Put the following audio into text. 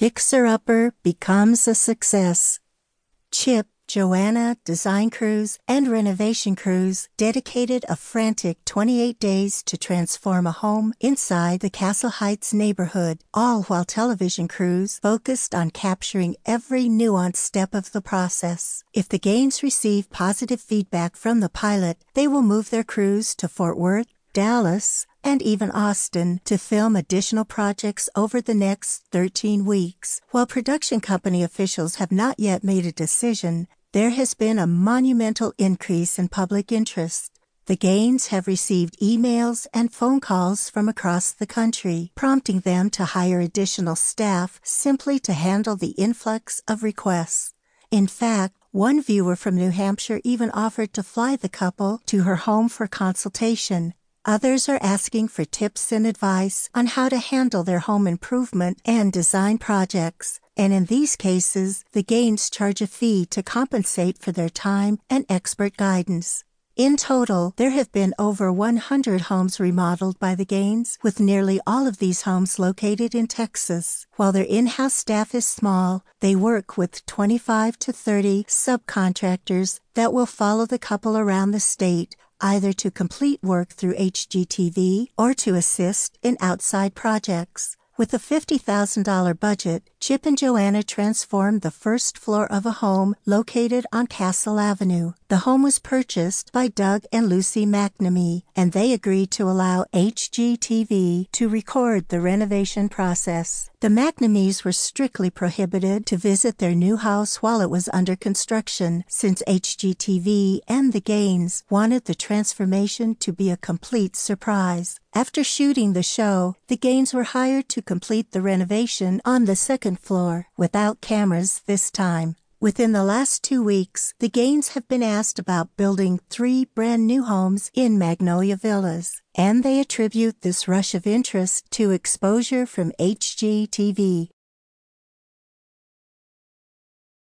Fixer Upper becomes a success. Chip, Joanna, design crews, and renovation crews dedicated a frantic 28 days to transform a home inside the Castle Heights neighborhood, all while television crews focused on capturing every nuanced step of the process. If the Gaines receive positive feedback from the pilot, they will move their crews to Fort Worth, Dallas, and even Austin to film additional projects over the next 13 weeks. While production company officials have not yet made a decision, there has been a monumental increase in public interest. The Gaines have received emails and phone calls from across the country, prompting them to hire additional staff simply to handle the influx of requests. In fact, one viewer from New Hampshire even offered to fly the couple to her home for consultation, Others are asking for tips and advice on how to handle their home improvement and design projects. And in these cases, the Gaines charge a fee to compensate for their time and expert guidance. In total, there have been over 100 homes remodeled by the Gaines, with nearly all of these homes located in Texas. While their in-house staff is small, they work with 25 to 30 subcontractors that will follow the couple around the state, either to complete work through HGTV or to assist in outside projects. With a $50,000 budget, Chip and Joanna transformed the first floor of a home located on Castle Avenue. The home was purchased by Doug and Lucy McNamee, and they agreed to allow HGTV to record the renovation process. The McNamees were strictly prohibited to visit their new house while it was under construction, since HGTV and the Gaines wanted the transformation to be a complete surprise. After shooting the show, the Gaines were hired to complete the renovation on the second floor, without cameras this time. Within the last two weeks, the Gaines have been asked about building three brand new homes in Magnolia Villas, and they attribute this rush of interest to exposure from HGTV.